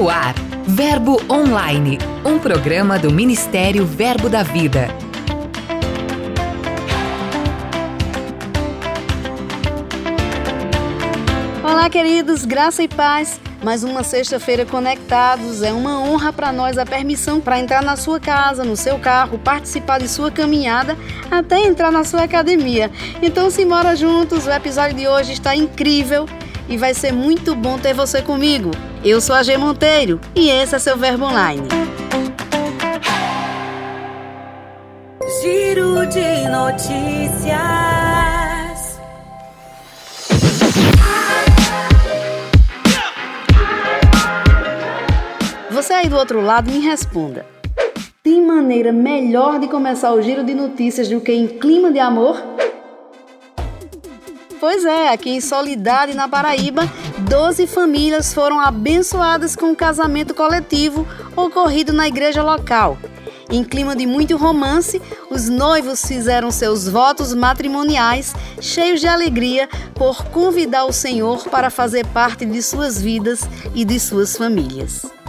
No ar, Verbo Online, um programa do Ministério Verbo da Vida. Olá, queridos, graça e paz. Mais uma sexta-feira conectados. É uma honra para nós a permissão para entrar na sua casa, no seu carro, participar de sua caminhada, até entrar na sua academia. Então, se mora juntos. O episódio de hoje está incrível e vai ser muito bom ter você comigo. Eu sou a G Monteiro e esse é seu Verbo Online. Giro de notícias. Você aí do outro lado me responda. Tem maneira melhor de começar o giro de notícias do que em clima de amor? Pois é, aqui em Solidade, na Paraíba, 12 famílias foram abençoadas com um casamento coletivo ocorrido na igreja local. Em clima de muito romance, os noivos fizeram seus votos matrimoniais cheios de alegria por convidar o Senhor para fazer parte de suas vidas e de suas famílias.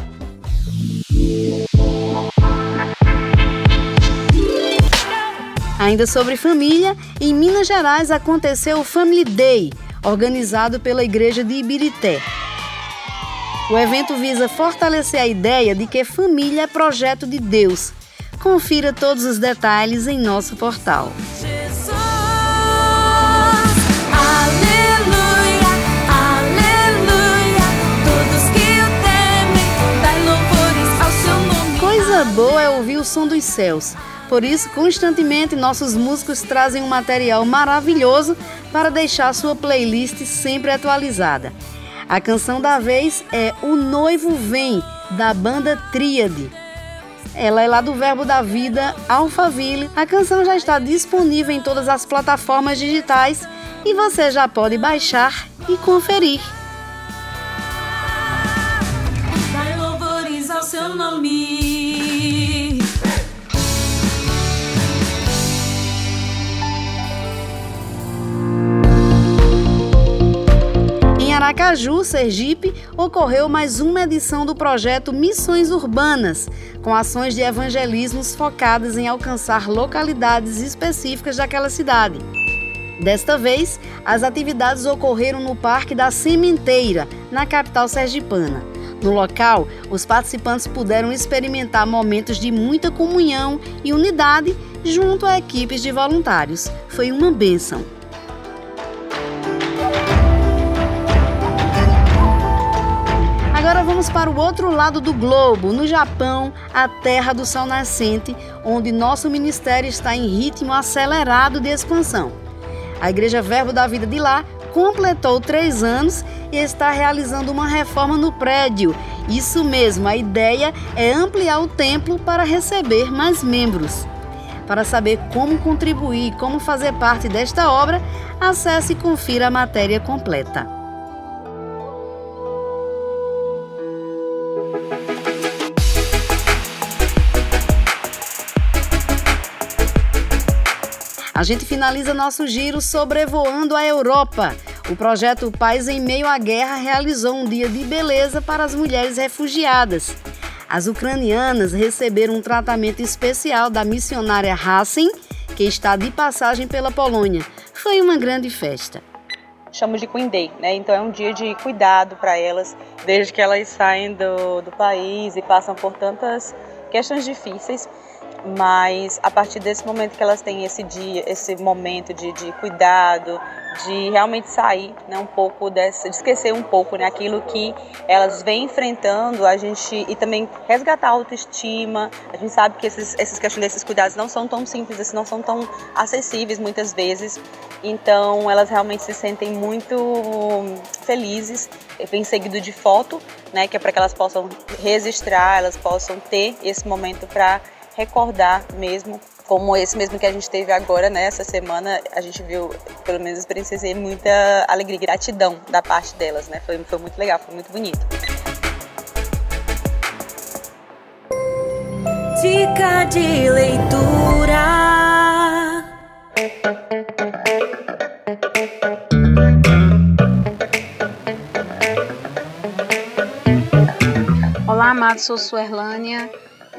Ainda sobre família, em Minas Gerais aconteceu o Family Day, organizado pela Igreja de Ibirité. O evento visa fortalecer a ideia de que família é projeto de Deus. Confira todos os detalhes em nosso portal. Jesus, aleluia, aleluia. Todos que o temem, dai louvores ao seu nome. Coisa boa é ouvir o som dos céus. Por isso, constantemente nossos músicos trazem um material maravilhoso para deixar sua playlist sempre atualizada. A canção da vez é O Noivo Vem, da banda Tríade. Ela é lá do Verbo da Vida, Alphaville. A canção já está disponível em todas as plataformas digitais e você já pode baixar e conferir. Aracaju, Sergipe, ocorreu mais uma edição do projeto Missões Urbanas, com ações de evangelismos focadas em alcançar localidades específicas daquela cidade. Desta vez, as atividades ocorreram no Parque da Sementeira, na capital sergipana. No local, os participantes puderam experimentar momentos de muita comunhão e unidade junto a equipes de voluntários. Foi uma bênção. Agora vamos para o outro lado do globo, no Japão, a terra do sol nascente, onde nosso ministério está em ritmo acelerado de expansão. A Igreja Verbo da Vida de lá completou três anos e está realizando uma reforma no prédio. Isso mesmo, a ideia é ampliar o templo para receber mais membros. Para saber como contribuir e como fazer parte desta obra, acesse e confira a matéria completa. A gente finaliza nosso giro sobrevoando a Europa. O projeto Paz em Meio à Guerra realizou um dia de beleza para as mulheres refugiadas. As ucranianas receberam um tratamento especial da missionária Hassen, que está de passagem pela Polônia. Foi uma grande festa. chamo de Queen Day, né? Então é um dia de cuidado para elas, desde que elas saem do, do país e passam por tantas questões difíceis. Mas a partir desse momento que elas têm esse dia, esse momento de, de cuidado, de realmente sair né, um pouco dessa, de esquecer um pouco né, aquilo que elas vêm enfrentando, a gente e também resgatar a autoestima. A gente sabe que esses, essas questões desses cuidados não são tão simples, não são tão acessíveis muitas vezes. Então elas realmente se sentem muito felizes. Vem seguido de foto, né, que é para que elas possam registrar, elas possam ter esse momento para recordar mesmo, como esse mesmo que a gente teve agora, né? Essa semana a gente viu, pelo menos experienciei muita alegria e gratidão da parte delas, né? Foi, foi muito legal, foi muito bonito. Dica de leitura. Olá, amados, sou Suerlânia,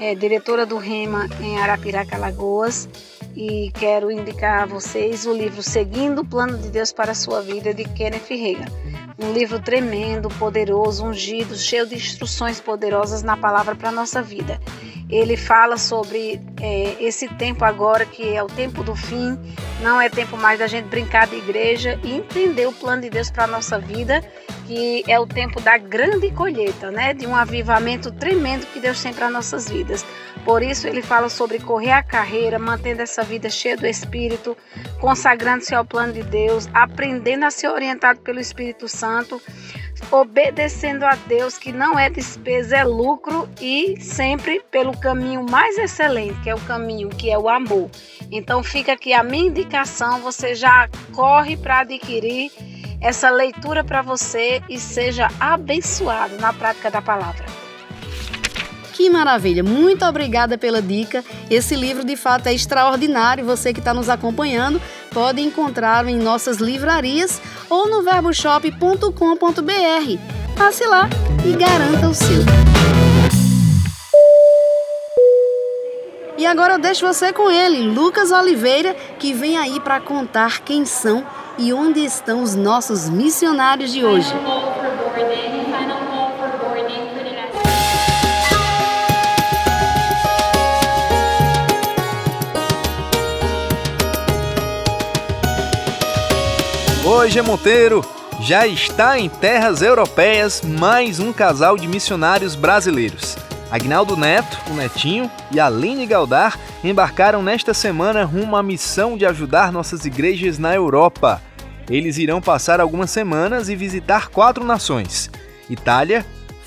é, diretora do REMA em Arapiraca, Alagoas, e quero indicar a vocês o livro Seguindo o Plano de Deus para a Sua Vida, de Kenneth Reagan. Um livro tremendo, poderoso, ungido, cheio de instruções poderosas na palavra para a nossa vida. Ele fala sobre é, esse tempo agora, que é o tempo do fim, não é tempo mais da gente brincar de igreja e entender o plano de Deus para a nossa vida, que é o tempo da grande colheita, né? De um avivamento tremendo que Deus tem para nossas vidas. Por isso ele fala sobre correr a carreira, mantendo essa vida cheia do Espírito, consagrando-se ao plano de Deus, aprendendo a ser orientado pelo Espírito Santo, obedecendo a Deus, que não é despesa, é lucro e sempre pelo caminho mais excelente, que é o caminho que é o amor. Então fica aqui a minha indicação, você já corre para adquirir essa leitura para você e seja abençoado na prática da palavra. Que maravilha! Muito obrigada pela dica. Esse livro de fato é extraordinário. Você que está nos acompanhando pode encontrá-lo em nossas livrarias ou no verboshop.com.br. Passe lá e garanta o seu. E agora eu deixo você com ele, Lucas Oliveira, que vem aí para contar quem são e onde estão os nossos missionários de hoje. Hoje é Monteiro. Já está em terras europeias mais um casal de missionários brasileiros. Agnaldo Neto, o Netinho, e Aline Galdar embarcaram nesta semana rumo à missão de ajudar nossas igrejas na Europa. Eles irão passar algumas semanas e visitar quatro nações: Itália,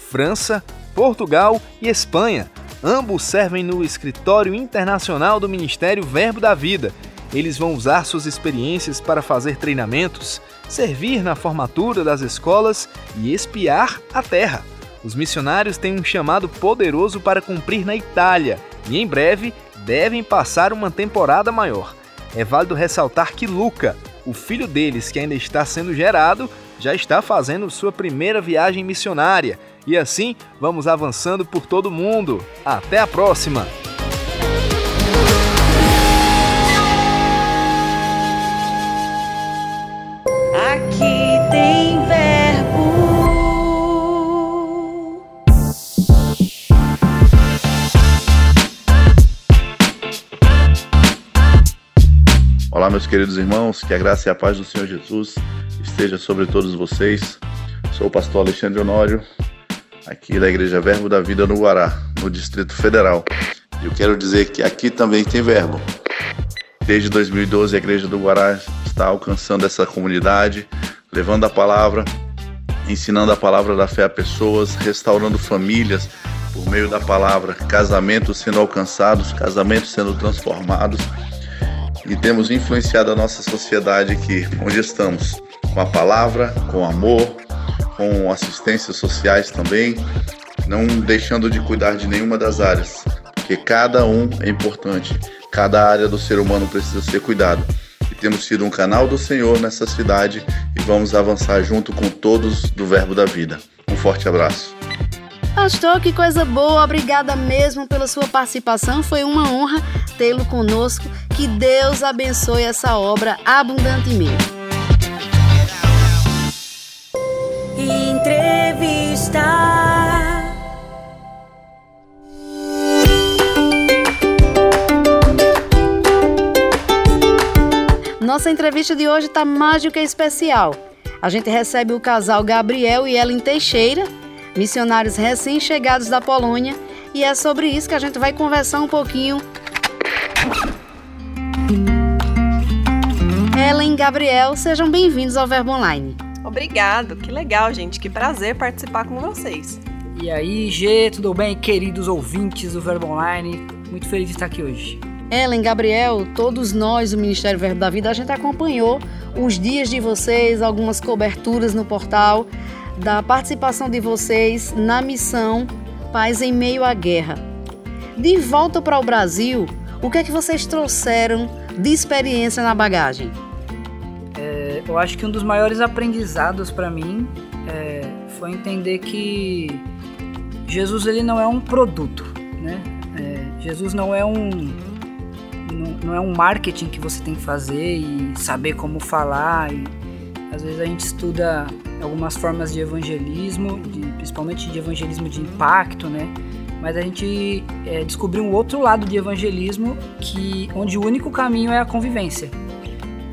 França, Portugal e Espanha. Ambos servem no escritório internacional do Ministério Verbo da Vida. Eles vão usar suas experiências para fazer treinamentos, servir na formatura das escolas e espiar a terra. Os missionários têm um chamado poderoso para cumprir na Itália e em breve devem passar uma temporada maior. É válido ressaltar que Luca, o filho deles que ainda está sendo gerado, já está fazendo sua primeira viagem missionária. E assim vamos avançando por todo mundo. Até a próxima! Aqui queridos irmãos, que a graça e a paz do Senhor Jesus esteja sobre todos vocês. Sou o pastor Alexandre Honório, aqui da Igreja Verbo da Vida no Guará, no Distrito Federal. Eu quero dizer que aqui também tem verbo. Desde 2012, a Igreja do Guará está alcançando essa comunidade, levando a palavra, ensinando a palavra da fé a pessoas, restaurando famílias por meio da palavra, casamentos sendo alcançados, casamentos sendo transformados e temos influenciado a nossa sociedade aqui, onde estamos, com a palavra, com amor, com assistências sociais também, não deixando de cuidar de nenhuma das áreas, porque cada um é importante, cada área do ser humano precisa ser cuidado. E temos sido um canal do Senhor nessa cidade e vamos avançar junto com todos do Verbo da Vida. Um forte abraço. Pastor, que coisa boa, obrigada mesmo pela sua participação. Foi uma honra tê-lo conosco. Que Deus abençoe essa obra abundantemente. Entrevista. Nossa entrevista de hoje está mais do que especial. A gente recebe o casal Gabriel e Ellen Teixeira, missionários recém-chegados da Polônia, e é sobre isso que a gente vai conversar um pouquinho. Ellen e Gabriel, sejam bem-vindos ao Verbo Online. Obrigado, que legal, gente. Que prazer participar com vocês. E aí, G, tudo bem, queridos ouvintes do Verbo Online? Muito feliz de estar aqui hoje. Ellen, Gabriel, todos nós do Ministério Verbo da Vida, a gente acompanhou os dias de vocês, algumas coberturas no portal, da participação de vocês na missão Paz em Meio à Guerra. De volta para o Brasil, o que é que vocês trouxeram de experiência na bagagem? Eu acho que um dos maiores aprendizados para mim é, foi entender que Jesus ele não é um produto, né? É, Jesus não é um não, não, é um marketing que você tem que fazer e saber como falar. E, às vezes a gente estuda algumas formas de evangelismo, de, principalmente de evangelismo de impacto, né? Mas a gente é, descobriu um outro lado de evangelismo que onde o único caminho é a convivência.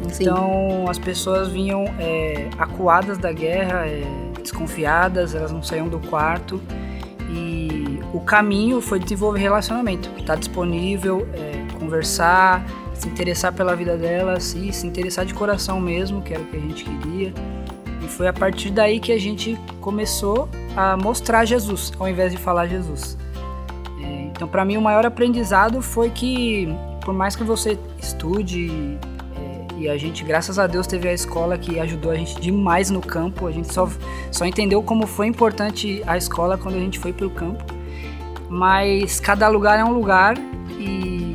Então Sim. as pessoas vinham é, acuadas da guerra, é, desconfiadas, elas não saíam do quarto e o caminho foi desenvolver relacionamento, estar tá disponível, é, conversar, se interessar pela vida delas e se interessar de coração mesmo, que era o que a gente queria. E foi a partir daí que a gente começou a mostrar Jesus, ao invés de falar Jesus. É, então, para mim, o maior aprendizado foi que, por mais que você estude e a gente, graças a Deus, teve a escola que ajudou a gente demais no campo. A gente só, só entendeu como foi importante a escola quando a gente foi para o campo. Mas cada lugar é um lugar e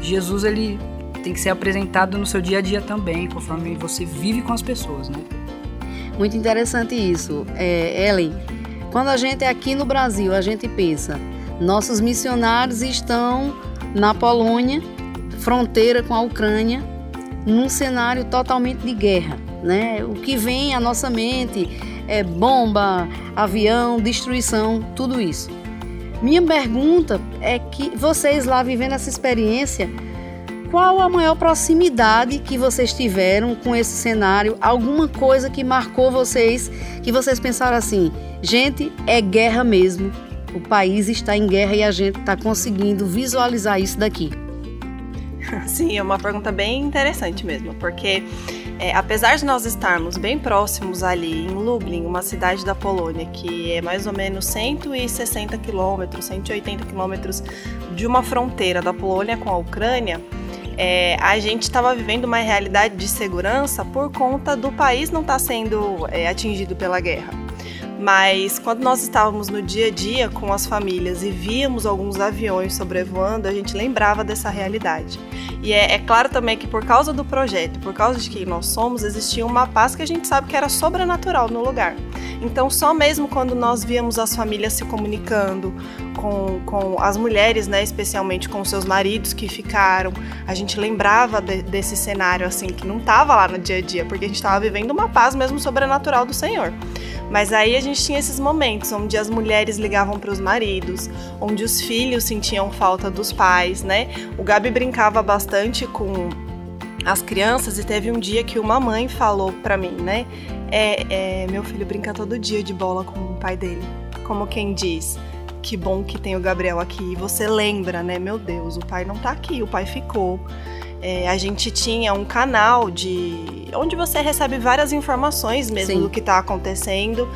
Jesus ele tem que ser apresentado no seu dia a dia também, conforme você vive com as pessoas, né? Muito interessante isso, é, Ellen. Quando a gente é aqui no Brasil, a gente pensa, nossos missionários estão na Polônia, fronteira com a Ucrânia, num cenário totalmente de guerra. Né? O que vem à nossa mente é bomba, avião, destruição, tudo isso. Minha pergunta é que vocês lá vivendo essa experiência, qual a maior proximidade que vocês tiveram com esse cenário? Alguma coisa que marcou vocês, que vocês pensaram assim, gente, é guerra mesmo. O país está em guerra e a gente está conseguindo visualizar isso daqui. Sim, é uma pergunta bem interessante mesmo, porque é, apesar de nós estarmos bem próximos ali em Lublin, uma cidade da Polônia, que é mais ou menos 160 quilômetros, 180 quilômetros de uma fronteira da Polônia com a Ucrânia, é, a gente estava vivendo uma realidade de segurança por conta do país não estar tá sendo é, atingido pela guerra. Mas quando nós estávamos no dia a dia com as famílias e víamos alguns aviões sobrevoando, a gente lembrava dessa realidade. E é, é, claro também que por causa do projeto, por causa de quem nós somos, existia uma paz que a gente sabe que era sobrenatural no lugar. Então, só mesmo quando nós víamos as famílias se comunicando com, com as mulheres, né, especialmente com seus maridos que ficaram, a gente lembrava de, desse cenário assim que não estava lá no dia a dia, porque a gente estava vivendo uma paz mesmo sobrenatural do Senhor. Mas aí a gente tinha esses momentos onde as mulheres ligavam para os maridos, onde os filhos sentiam falta dos pais, né? O Gabi brincava bastante com as crianças e teve um dia que uma mãe falou para mim, né? É, é, meu filho brinca todo dia de bola com o pai dele. Como quem diz, que bom que tem o Gabriel aqui. E você lembra, né? Meu Deus, o pai não tá aqui, o pai ficou. É, a gente tinha um canal de onde você recebe várias informações mesmo Sim. do que está acontecendo.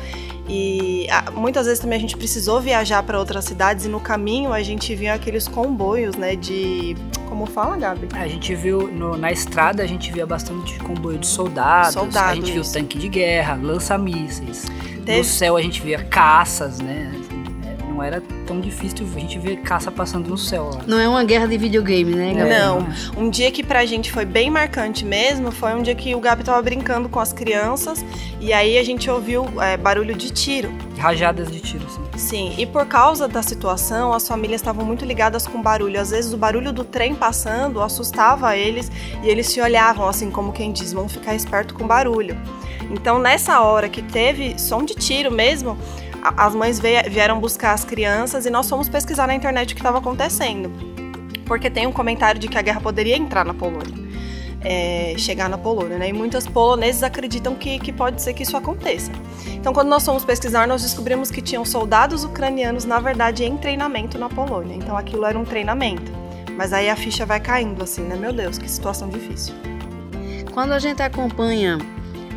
E muitas vezes também a gente precisou viajar para outras cidades e no caminho a gente viu aqueles comboios, né? De. Como fala, Gabi? A gente viu no, na estrada, a gente via bastante comboio de soldados. soldados a gente viu tanque de guerra, lança-mísseis. No céu a gente via caças, né? Não era tão difícil a gente ver caça passando no céu. Lá. Não é uma guerra de videogame, né, Gabi? Não. Um dia que pra gente foi bem marcante mesmo foi um dia que o Gabi tava brincando com as crianças e aí a gente ouviu é, barulho de tiro. Rajadas de tiro, sim. Sim, e por causa da situação, as famílias estavam muito ligadas com barulho. Às vezes o barulho do trem passando assustava eles e eles se olhavam assim como quem diz, vão ficar esperto com barulho. Então nessa hora que teve som de tiro mesmo, as mães vieram buscar as crianças e nós fomos pesquisar na internet o que estava acontecendo. Porque tem um comentário de que a guerra poderia entrar na Polônia. É, chegar na Polônia, né? E muitos poloneses acreditam que, que pode ser que isso aconteça. Então, quando nós fomos pesquisar, nós descobrimos que tinham soldados ucranianos, na verdade, em treinamento na Polônia. Então, aquilo era um treinamento. Mas aí a ficha vai caindo, assim, né? Meu Deus, que situação difícil. Quando a gente acompanha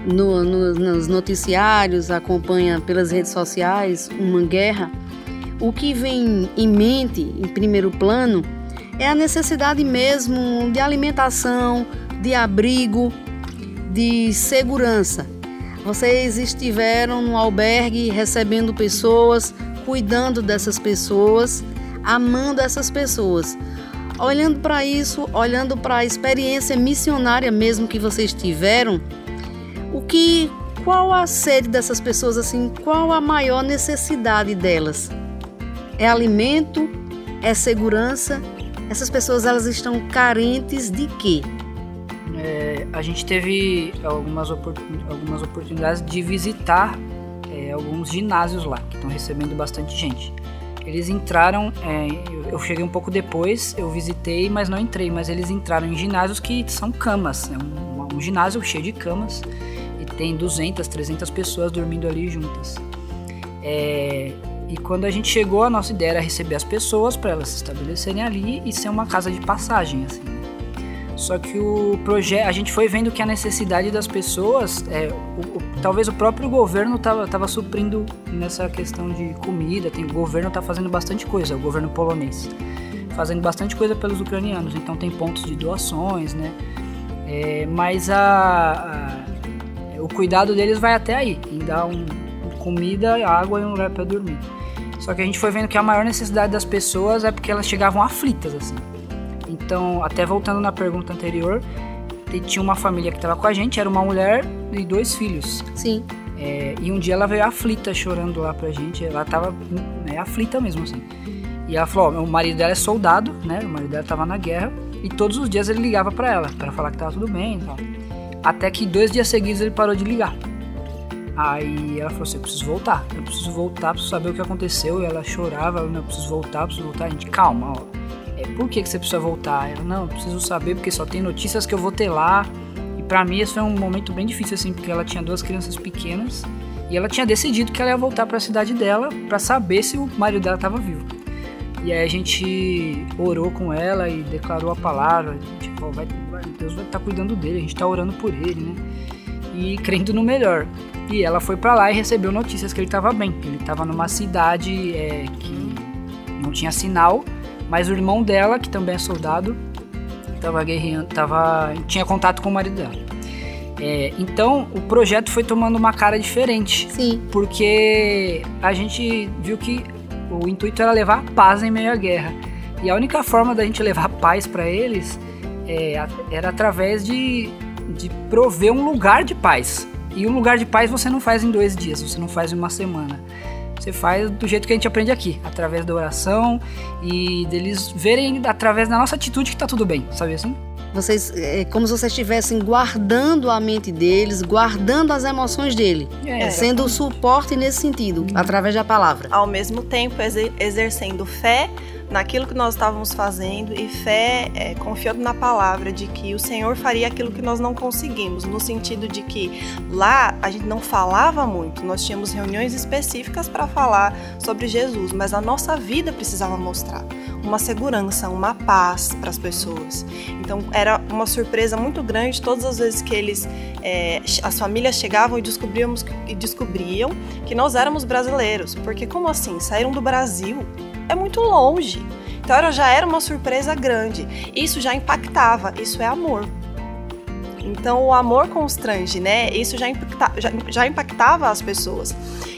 no, no, nos noticiários, acompanha pelas redes sociais uma guerra, o que vem em mente, em primeiro plano, é a necessidade mesmo de alimentação, de abrigo, de segurança. Vocês estiveram no albergue recebendo pessoas, cuidando dessas pessoas, amando essas pessoas. Olhando para isso, olhando para a experiência missionária mesmo que vocês tiveram, o que qual a sede dessas pessoas assim, qual a maior necessidade delas? É alimento? É segurança? Essas pessoas elas estão carentes de quê? É, a gente teve algumas, algumas oportunidades de visitar é, alguns ginásios lá, que estão recebendo bastante gente. Eles entraram, é, eu cheguei um pouco depois, eu visitei, mas não entrei, mas eles entraram em ginásios que são camas, é um, um ginásio cheio de camas e tem 200, 300 pessoas dormindo ali juntas. É, e quando a gente chegou, a nossa ideia era receber as pessoas para elas se estabelecerem ali e ser uma casa de passagem, assim. Só que o projeto, a gente foi vendo que a necessidade das pessoas, é, o, o, talvez o próprio governo estava tava suprindo nessa questão de comida. Tem, o governo está fazendo bastante coisa, o governo polonês, fazendo bastante coisa pelos ucranianos. Então tem pontos de doações, né? É, mas a, o cuidado deles vai até aí, em dar um, comida, água e um lugar para dormir. Só que a gente foi vendo que a maior necessidade das pessoas é porque elas chegavam aflitas assim. Então, até voltando na pergunta anterior, tinha uma família que estava com a gente, era uma mulher e dois filhos. Sim. É, e um dia ela veio aflita chorando lá pra gente, ela tava né, aflita mesmo assim. E ela falou: ó, o marido dela é soldado, né? O marido dela tava na guerra e todos os dias ele ligava para ela para falar que tava tudo bem e tal. Até que dois dias seguidos ele parou de ligar. Aí ela falou assim: eu preciso voltar, eu preciso voltar, preciso saber o que aconteceu. E ela chorava: eu não, preciso voltar, preciso voltar. A gente, calma, ó é, por que, que você precisa voltar? Ela, não, preciso saber porque só tem notícias que eu vou ter lá. E para mim esse foi um momento bem difícil, assim, porque ela tinha duas crianças pequenas e ela tinha decidido que ela ia voltar para a cidade dela para saber se o marido dela estava vivo. E aí a gente orou com ela e declarou a palavra, tipo, vai, Deus vai estar tá cuidando dele, a gente está orando por ele, né? E crendo no melhor. E ela foi para lá e recebeu notícias que ele estava bem, que ele estava numa cidade é, que não tinha sinal mas o irmão dela, que também é soldado, tava guerreando, tava, tinha contato com o marido dela. É, então o projeto foi tomando uma cara diferente. Sim. Porque a gente viu que o intuito era levar paz em meio à guerra. E a única forma da gente levar paz para eles é, era através de, de prover um lugar de paz. E um lugar de paz você não faz em dois dias, você não faz em uma semana. Você faz do jeito que a gente aprende aqui, através da oração e deles verem através da nossa atitude que tá tudo bem, sabe assim? Vocês, é como se vocês estivessem guardando a mente deles, guardando as emoções dele, é, sendo o suporte nesse sentido, uhum. através da palavra. Ao mesmo tempo, exercendo fé naquilo que nós estávamos fazendo e fé é, confiando na palavra de que o Senhor faria aquilo que nós não conseguimos, no sentido de que lá a gente não falava muito, nós tínhamos reuniões específicas para falar sobre Jesus, mas a nossa vida precisava mostrar uma segurança, uma paz para as pessoas. Então era uma surpresa muito grande todas as vezes que eles, é, as famílias chegavam e descobríamos e descobriam que nós éramos brasileiros, porque como assim saíram do Brasil? É muito longe. Então já era uma surpresa grande. Isso já impactava, isso é amor. Então o amor constrange, né? Isso já, impacta, já, já impactava as pessoas.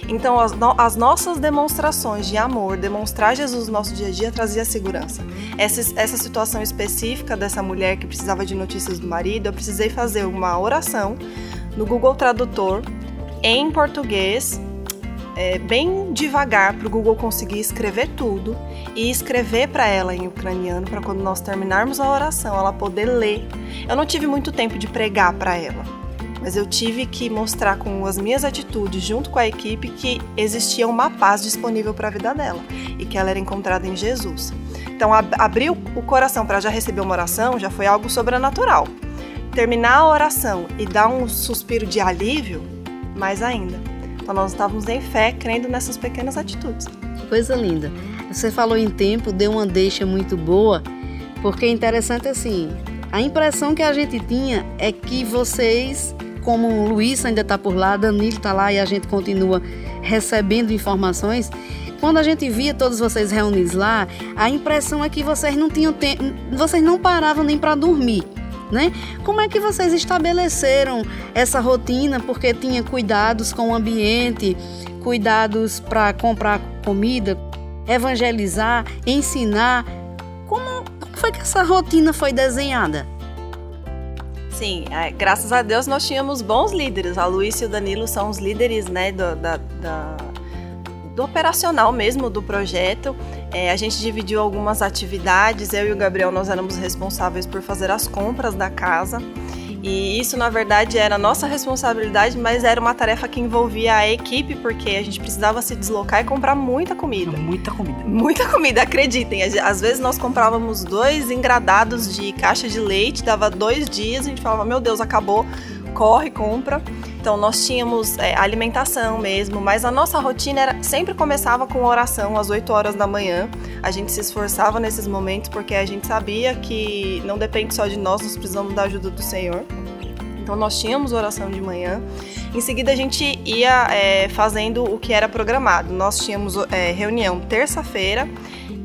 Então as, no, as, nossas demonstrações de amor, demonstrar Jesus no nosso dia a dia trazia segurança. Essa, essa situação específica dessa mulher que precisava de notícias do marido, eu precisei fazer uma oração no Google Tradutor em português é, bem devagar para o Google conseguir escrever tudo e escrever para ela em ucraniano para quando nós terminarmos a oração ela poder ler. Eu não tive muito tempo de pregar para ela, mas eu tive que mostrar com as minhas atitudes junto com a equipe que existia uma paz disponível para a vida dela e que ela era encontrada em Jesus. Então abrir o coração para já receber uma oração já foi algo sobrenatural. Terminar a oração e dar um suspiro de alívio, mais ainda. Então nós estávamos em fé, crendo nessas pequenas atitudes. Coisa linda. Você falou em tempo, deu uma deixa muito boa, porque é interessante assim, a impressão que a gente tinha é que vocês, como o Luiz ainda está por lá, Danilo está lá e a gente continua recebendo informações, quando a gente via todos vocês reunidos lá, a impressão é que vocês não tinham tempo, vocês não paravam nem para dormir né? Como é que vocês estabeleceram essa rotina? Porque tinha cuidados com o ambiente, cuidados para comprar comida, evangelizar, ensinar. Como, como foi que essa rotina foi desenhada? Sim, é, graças a Deus nós tínhamos bons líderes. A Luísa e o Danilo são os líderes né, do, da, da do operacional mesmo do projeto. É, a gente dividiu algumas atividades, eu e o Gabriel nós éramos responsáveis por fazer as compras da casa. E isso, na verdade, era nossa responsabilidade, mas era uma tarefa que envolvia a equipe, porque a gente precisava se deslocar e comprar muita comida. Muita comida. Muita comida, acreditem. Às vezes nós comprávamos dois engradados de caixa de leite, dava dois dias, a gente falava, meu Deus, acabou, corre, compra. Então nós tínhamos é, alimentação mesmo, mas a nossa rotina era, sempre começava com oração às 8 horas da manhã. A gente se esforçava nesses momentos porque a gente sabia que não depende só de nós, nós precisamos da ajuda do Senhor. Então nós tínhamos oração de manhã. Em seguida a gente ia é, fazendo o que era programado. Nós tínhamos é, reunião terça-feira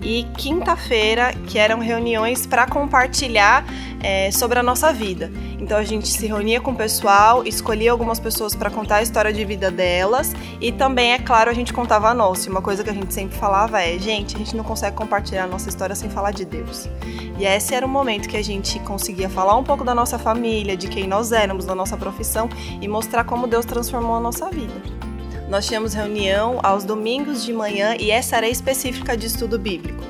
e quinta-feira, que eram reuniões para compartilhar é, sobre a nossa vida. Então a gente se reunia com o pessoal, escolhia algumas pessoas para contar a história de vida delas e também, é claro, a gente contava a nossa. Uma coisa que a gente sempre falava é: gente, a gente não consegue compartilhar a nossa história sem falar de Deus. E esse era o momento que a gente conseguia falar um pouco da nossa família, de quem nós éramos, da nossa profissão e mostrar como Deus transformou a nossa vida. Nós tínhamos reunião aos domingos de manhã e essa era específica de estudo bíblico.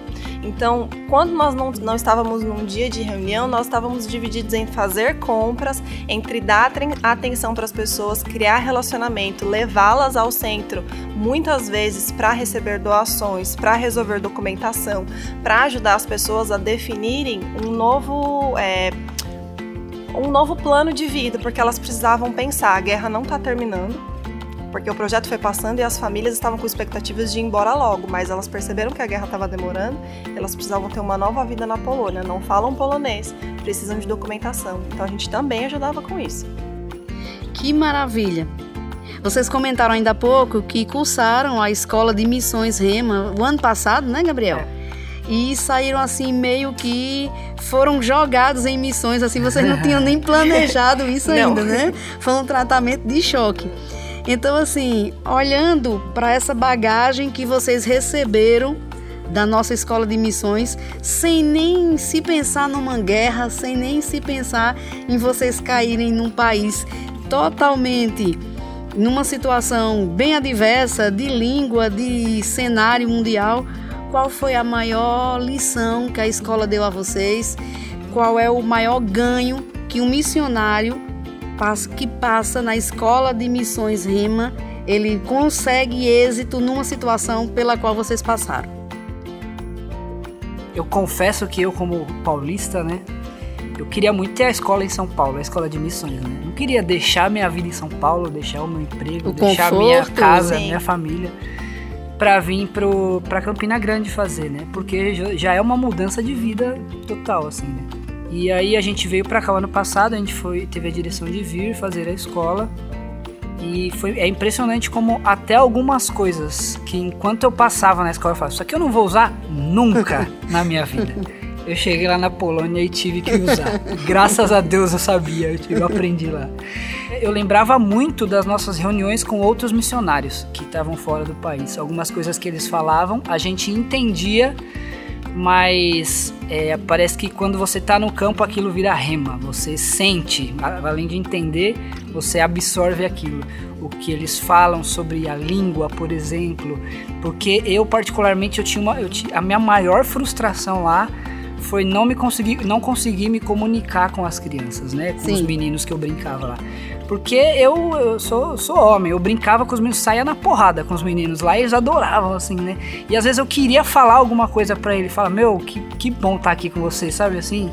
Então, quando nós não, não estávamos num dia de reunião, nós estávamos divididos em fazer compras, entre dar atenção para as pessoas, criar relacionamento, levá-las ao centro, muitas vezes para receber doações, para resolver documentação, para ajudar as pessoas a definirem um novo. É, um novo plano de vida, porque elas precisavam pensar: a guerra não está terminando, porque o projeto foi passando e as famílias estavam com expectativas de ir embora logo, mas elas perceberam que a guerra estava demorando, elas precisavam ter uma nova vida na Polônia, não falam polonês, precisam de documentação. Então a gente também ajudava com isso. Que maravilha! Vocês comentaram ainda há pouco que cursaram a escola de missões Rema o ano passado, né, Gabriel? É. E saíram assim meio que foram jogados em missões, assim, vocês não tinham nem planejado isso ainda, né? Foi um tratamento de choque. Então, assim, olhando para essa bagagem que vocês receberam da nossa escola de missões, sem nem se pensar numa guerra, sem nem se pensar em vocês caírem num país totalmente numa situação bem adversa de língua, de cenário mundial, qual foi a maior lição que a escola deu a vocês? Qual é o maior ganho que um missionário que passa na escola de missões Rima, ele consegue êxito numa situação pela qual vocês passaram? Eu confesso que eu, como paulista, né, eu queria muito ter a escola em São Paulo, a escola de missões, né? Não queria deixar minha vida em São Paulo, deixar o meu emprego, o deixar conforto, minha casa, sim. minha família para vir pro para Campina Grande fazer, né? Porque já é uma mudança de vida total assim, né? E aí a gente veio para cá o ano passado, a gente foi, teve a direção de vir fazer a escola. E foi, é impressionante como até algumas coisas que enquanto eu passava na escola eu falava, isso aqui eu não vou usar nunca na minha vida. Eu cheguei lá na Polônia e tive que usar. Graças a Deus eu sabia, eu, eu aprendi lá. Eu lembrava muito das nossas reuniões com outros missionários que estavam fora do país. Algumas coisas que eles falavam, a gente entendia mas é, parece que quando você está no campo aquilo vira rema, você sente, além de entender, você absorve aquilo. O que eles falam sobre a língua, por exemplo, porque eu particularmente eu tinha uma, eu tinha, a minha maior frustração lá foi não me conseguir, não conseguir me comunicar com as crianças, né, com Sim. os meninos que eu brincava lá. Porque eu, eu sou, sou homem, eu brincava com os meninos, saía na porrada com os meninos lá e eles adoravam, assim, né? E às vezes eu queria falar alguma coisa para ele, falar, meu, que, que bom estar tá aqui com você, sabe assim?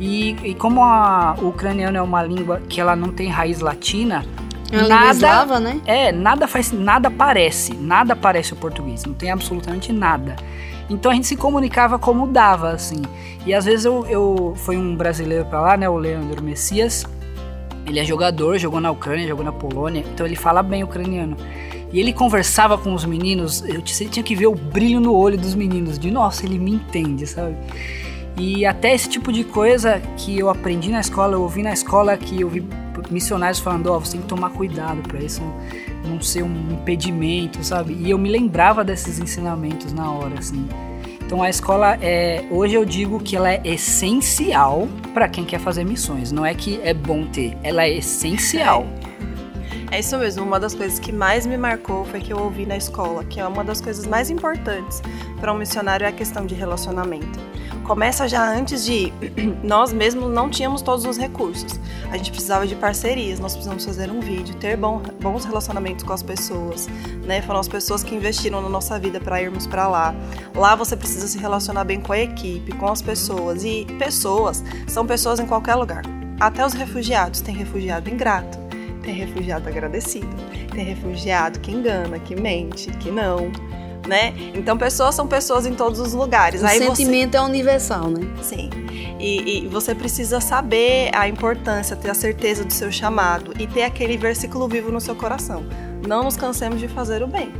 E, e como a, o ucraniano é uma língua que ela não tem raiz latina, é nada, eslava, né? É, nada faz, nada parece, nada parece o português, não tem absolutamente nada. Então a gente se comunicava como dava, assim. E às vezes eu, eu foi um brasileiro para lá, né, o Leandro Messias, ele é jogador, jogou na Ucrânia, jogou na Polônia, então ele fala bem ucraniano. E ele conversava com os meninos, eu tinha que ver o brilho no olho dos meninos, de nossa, ele me entende, sabe? E até esse tipo de coisa que eu aprendi na escola, eu ouvi na escola que eu vi missionários falando, ó, oh, você tem que tomar cuidado para isso não ser um impedimento, sabe? E eu me lembrava desses ensinamentos na hora, assim. Então a escola é, hoje eu digo que ela é essencial para quem quer fazer missões. Não é que é bom ter, ela é essencial. É isso mesmo. Uma das coisas que mais me marcou foi que eu ouvi na escola, que é uma das coisas mais importantes para um missionário é a questão de relacionamento. Começa já antes de nós mesmos não tínhamos todos os recursos. A gente precisava de parcerias, nós precisamos fazer um vídeo, ter bom, bons relacionamentos com as pessoas, né? Foram as pessoas que investiram na nossa vida para irmos para lá. Lá você precisa se relacionar bem com a equipe, com as pessoas e pessoas são pessoas em qualquer lugar. Até os refugiados, tem refugiado ingrato, tem refugiado agradecido, tem refugiado que engana, que mente, que não né? Então pessoas são pessoas em todos os lugares. O Aí sentimento você... é universal, né? Sim. E, e, você precisa saber a importância, ter a certeza do seu chamado e ter aquele versículo vivo no seu coração. Não nos cansemos de fazer o bem,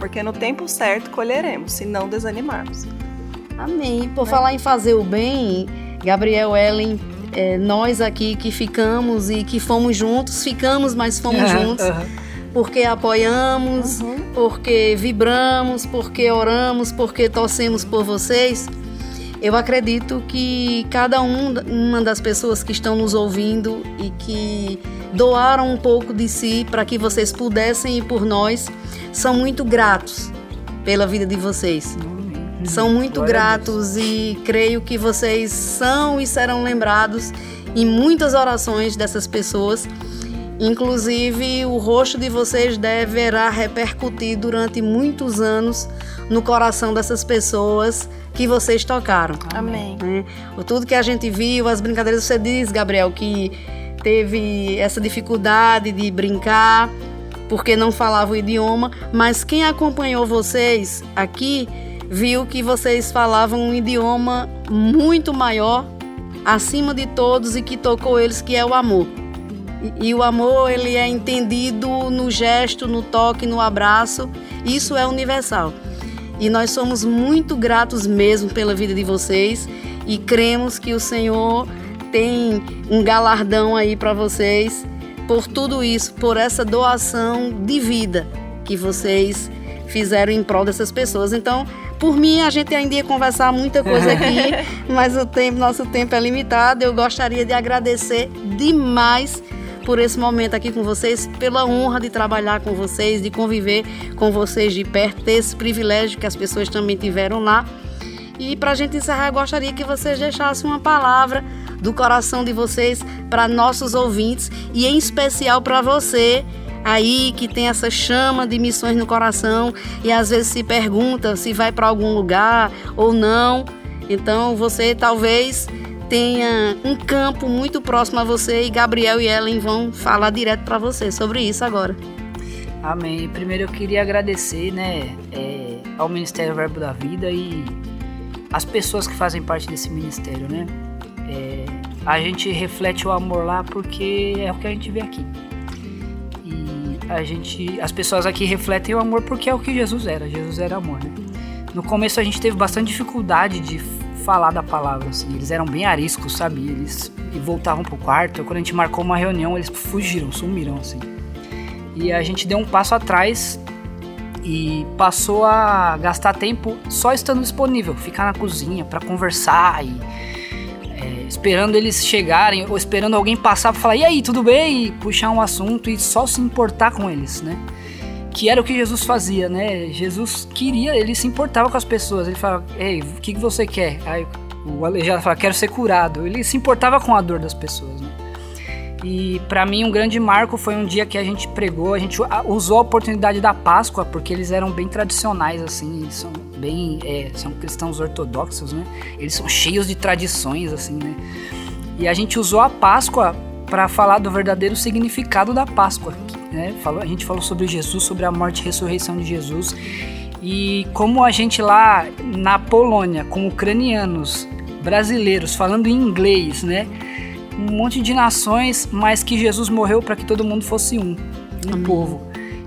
porque no tempo certo colheremos, se não desanimarmos. Amém. Por né? falar em fazer o bem, Gabriel Ellen, é, nós aqui que ficamos e que fomos juntos, ficamos, mas fomos juntos porque apoiamos, uhum. porque vibramos, porque oramos, porque torcemos por vocês. Eu acredito que cada um, uma das pessoas que estão nos ouvindo e que doaram um pouco de si para que vocês pudessem ir por nós, são muito gratos pela vida de vocês. São muito Glória gratos e creio que vocês são e serão lembrados em muitas orações dessas pessoas Inclusive, o rosto de vocês deverá repercutir durante muitos anos no coração dessas pessoas que vocês tocaram. Amém. Né? Tudo que a gente viu, as brincadeiras, você diz, Gabriel, que teve essa dificuldade de brincar porque não falava o idioma, mas quem acompanhou vocês aqui viu que vocês falavam um idioma muito maior, acima de todos e que tocou eles, que é o amor. E o amor, ele é entendido no gesto, no toque, no abraço. Isso é universal. E nós somos muito gratos mesmo pela vida de vocês e cremos que o Senhor tem um galardão aí para vocês por tudo isso, por essa doação de vida que vocês fizeram em prol dessas pessoas. Então, por mim, a gente ainda ia conversar muita coisa aqui, mas o tempo, nosso tempo é limitado. Eu gostaria de agradecer demais por esse momento aqui com vocês, pela honra de trabalhar com vocês, de conviver com vocês de perto, ter esse privilégio que as pessoas também tiveram lá. E para a gente encerrar, eu gostaria que vocês deixassem uma palavra do coração de vocês para nossos ouvintes e em especial para você aí que tem essa chama de missões no coração e às vezes se pergunta se vai para algum lugar ou não. Então você talvez tenha um campo muito próximo a você e Gabriel e Ellen vão falar direto para você sobre isso agora. Amém. Primeiro eu queria agradecer, né, é, ao Ministério Verbo da Vida e as pessoas que fazem parte desse ministério, né? É, a gente reflete o amor lá porque é o que a gente vê aqui. E a gente, as pessoas aqui refletem o amor porque é o que Jesus era. Jesus era amor, né? No começo a gente teve bastante dificuldade de falar da palavra, assim. Eles eram bem ariscos, sabe? Eles e voltavam pro quarto. Quando a gente marcou uma reunião, eles fugiram, sumiram, assim. E a gente deu um passo atrás e passou a gastar tempo só estando disponível, ficar na cozinha para conversar e é, esperando eles chegarem ou esperando alguém passar para falar e aí tudo bem e puxar um assunto e só se importar com eles, né? Que era o que Jesus fazia, né? Jesus queria, ele se importava com as pessoas. Ele falava, ei, o que, que você quer? Aí o aleijado falava, quero ser curado. Ele se importava com a dor das pessoas, né? E para mim um grande marco foi um dia que a gente pregou, a gente usou a oportunidade da Páscoa, porque eles eram bem tradicionais, assim, são bem, é, são cristãos ortodoxos, né? Eles são cheios de tradições, assim, né? E a gente usou a Páscoa para falar do verdadeiro significado da Páscoa, né? Falou, a gente falou sobre Jesus, sobre a morte e ressurreição de Jesus. E como a gente lá na Polônia, com ucranianos, brasileiros, falando em inglês, né? Um monte de nações, mas que Jesus morreu para que todo mundo fosse um, um Amém. povo.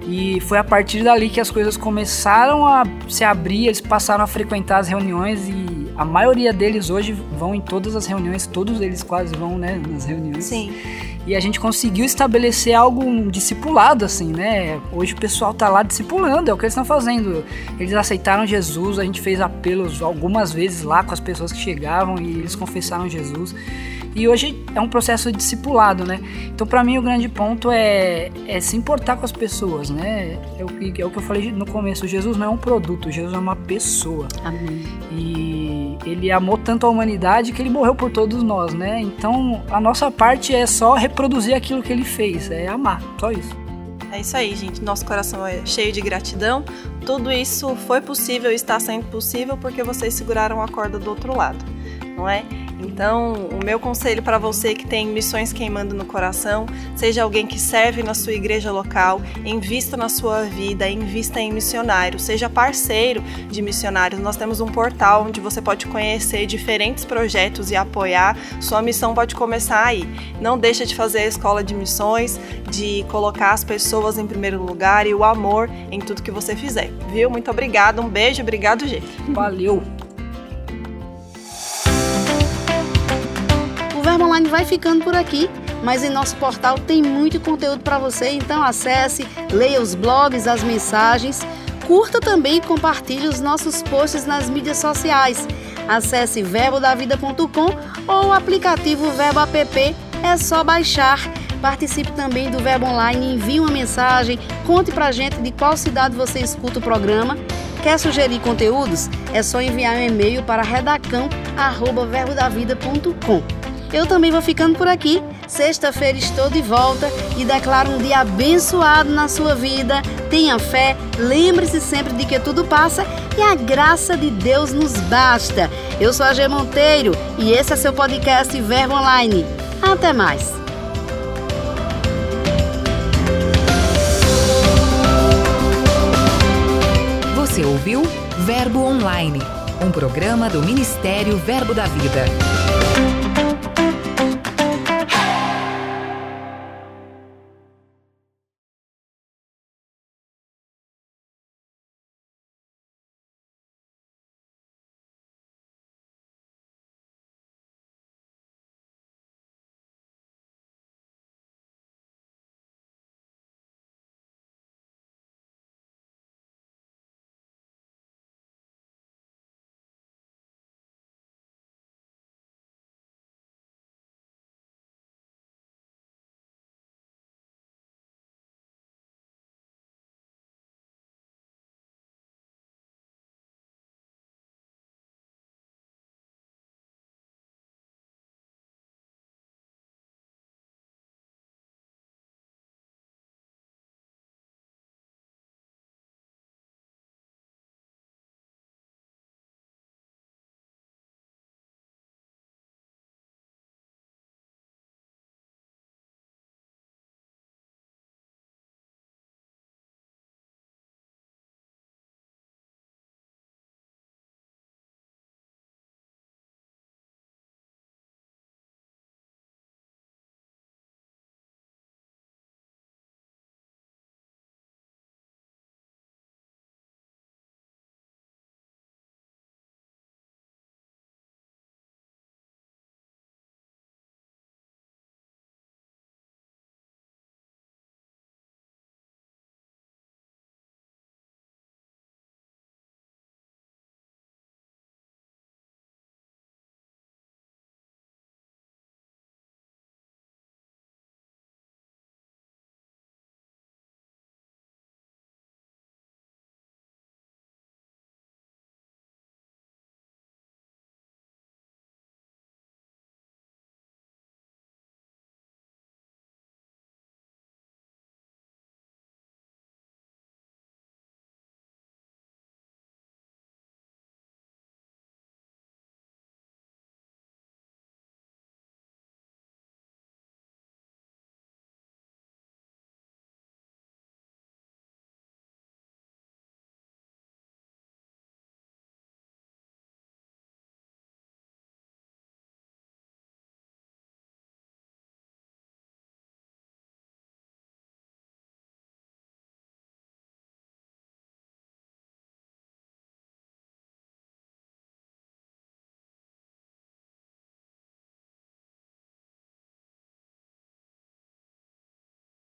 E foi a partir dali que as coisas começaram a se abrir, eles passaram a frequentar as reuniões e a maioria deles hoje vão em todas as reuniões, todos eles quase vão, né, nas reuniões. Sim. E a gente conseguiu estabelecer algo um discipulado, assim, né? Hoje o pessoal tá lá discipulando, é o que eles estão fazendo. Eles aceitaram Jesus, a gente fez apelos algumas vezes lá com as pessoas que chegavam e eles confessaram Jesus. E hoje é um processo discipulado, né? Então, para mim, o grande ponto é, é se importar com as pessoas, né? É o, que, é o que eu falei no começo: Jesus não é um produto, Jesus é uma pessoa. Amém. E ele amou tanto a humanidade que ele morreu por todos nós, né? Então, a nossa parte é só reproduzir aquilo que ele fez, é amar, só isso. É isso aí, gente. Nosso coração é cheio de gratidão. Tudo isso foi possível e está sendo possível porque vocês seguraram a corda do outro lado, não é? Então, o meu conselho para você que tem missões queimando no coração, seja alguém que serve na sua igreja local, invista na sua vida, invista em missionários, seja parceiro de missionários. Nós temos um portal onde você pode conhecer diferentes projetos e apoiar. Sua missão pode começar aí. Não deixa de fazer a escola de missões, de colocar as pessoas em primeiro lugar e o amor em tudo que você fizer. Viu? Muito obrigada, um beijo, obrigado, gente. Valeu! Online vai ficando por aqui, mas em nosso portal tem muito conteúdo para você, então acesse, leia os blogs, as mensagens, curta também e compartilhe os nossos posts nas mídias sociais. Acesse verbodavida.com ou o aplicativo Verbo App, é só baixar. Participe também do Verbo Online, envie uma mensagem, conte pra gente de qual cidade você escuta o programa. Quer sugerir conteúdos? É só enviar um e-mail para redacão@verbodavida.com. Eu também vou ficando por aqui. Sexta-feira estou de volta e declaro um dia abençoado na sua vida. Tenha fé, lembre-se sempre de que tudo passa e a graça de Deus nos basta. Eu sou a G Monteiro e esse é seu podcast Verbo Online. Até mais. Você ouviu Verbo Online, um programa do Ministério Verbo da Vida.